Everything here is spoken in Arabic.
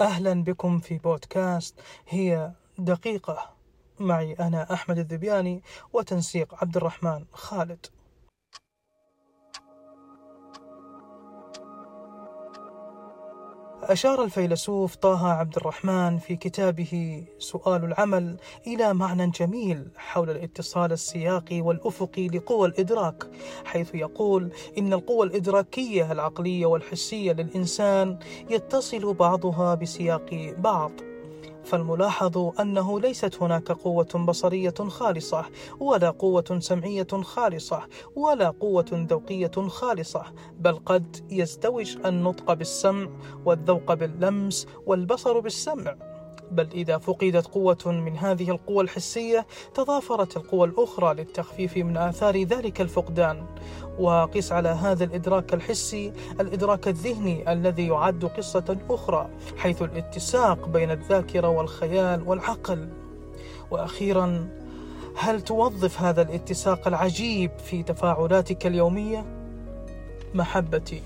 أهلا بكم في بودكاست هي دقيقة. معي أنا أحمد الذبياني وتنسيق عبد الرحمن خالد. أشار الفيلسوف طه عبد الرحمن في كتابه سؤال العمل إلى معنى جميل حول الاتصال السياقي والأفقي لقوى الإدراك، حيث يقول إن القوى الإدراكية العقلية والحسية للإنسان يتصل بعضها بسياق بعض. فالملاحظ أنه ليست هناك قوة بصرية خالصة ولا قوة سمعية خالصة ولا قوة ذوقية خالصة بل قد يزدوج النطق بالسمع والذوق باللمس والبصر بالسمع. بل إذا فقدت قوة من هذه القوى الحسية تضافرت القوى الأخرى للتخفيف من آثار ذلك الفقدان. وقس على هذا الإدراك الحسي الإدراك الذهني الذي يعد قصة أخرى حيث الاتساق بين الذاكرة والخيال والعقل. وأخيرا هل توظف هذا الاتساق العجيب في تفاعلاتك اليومية؟ محبتي.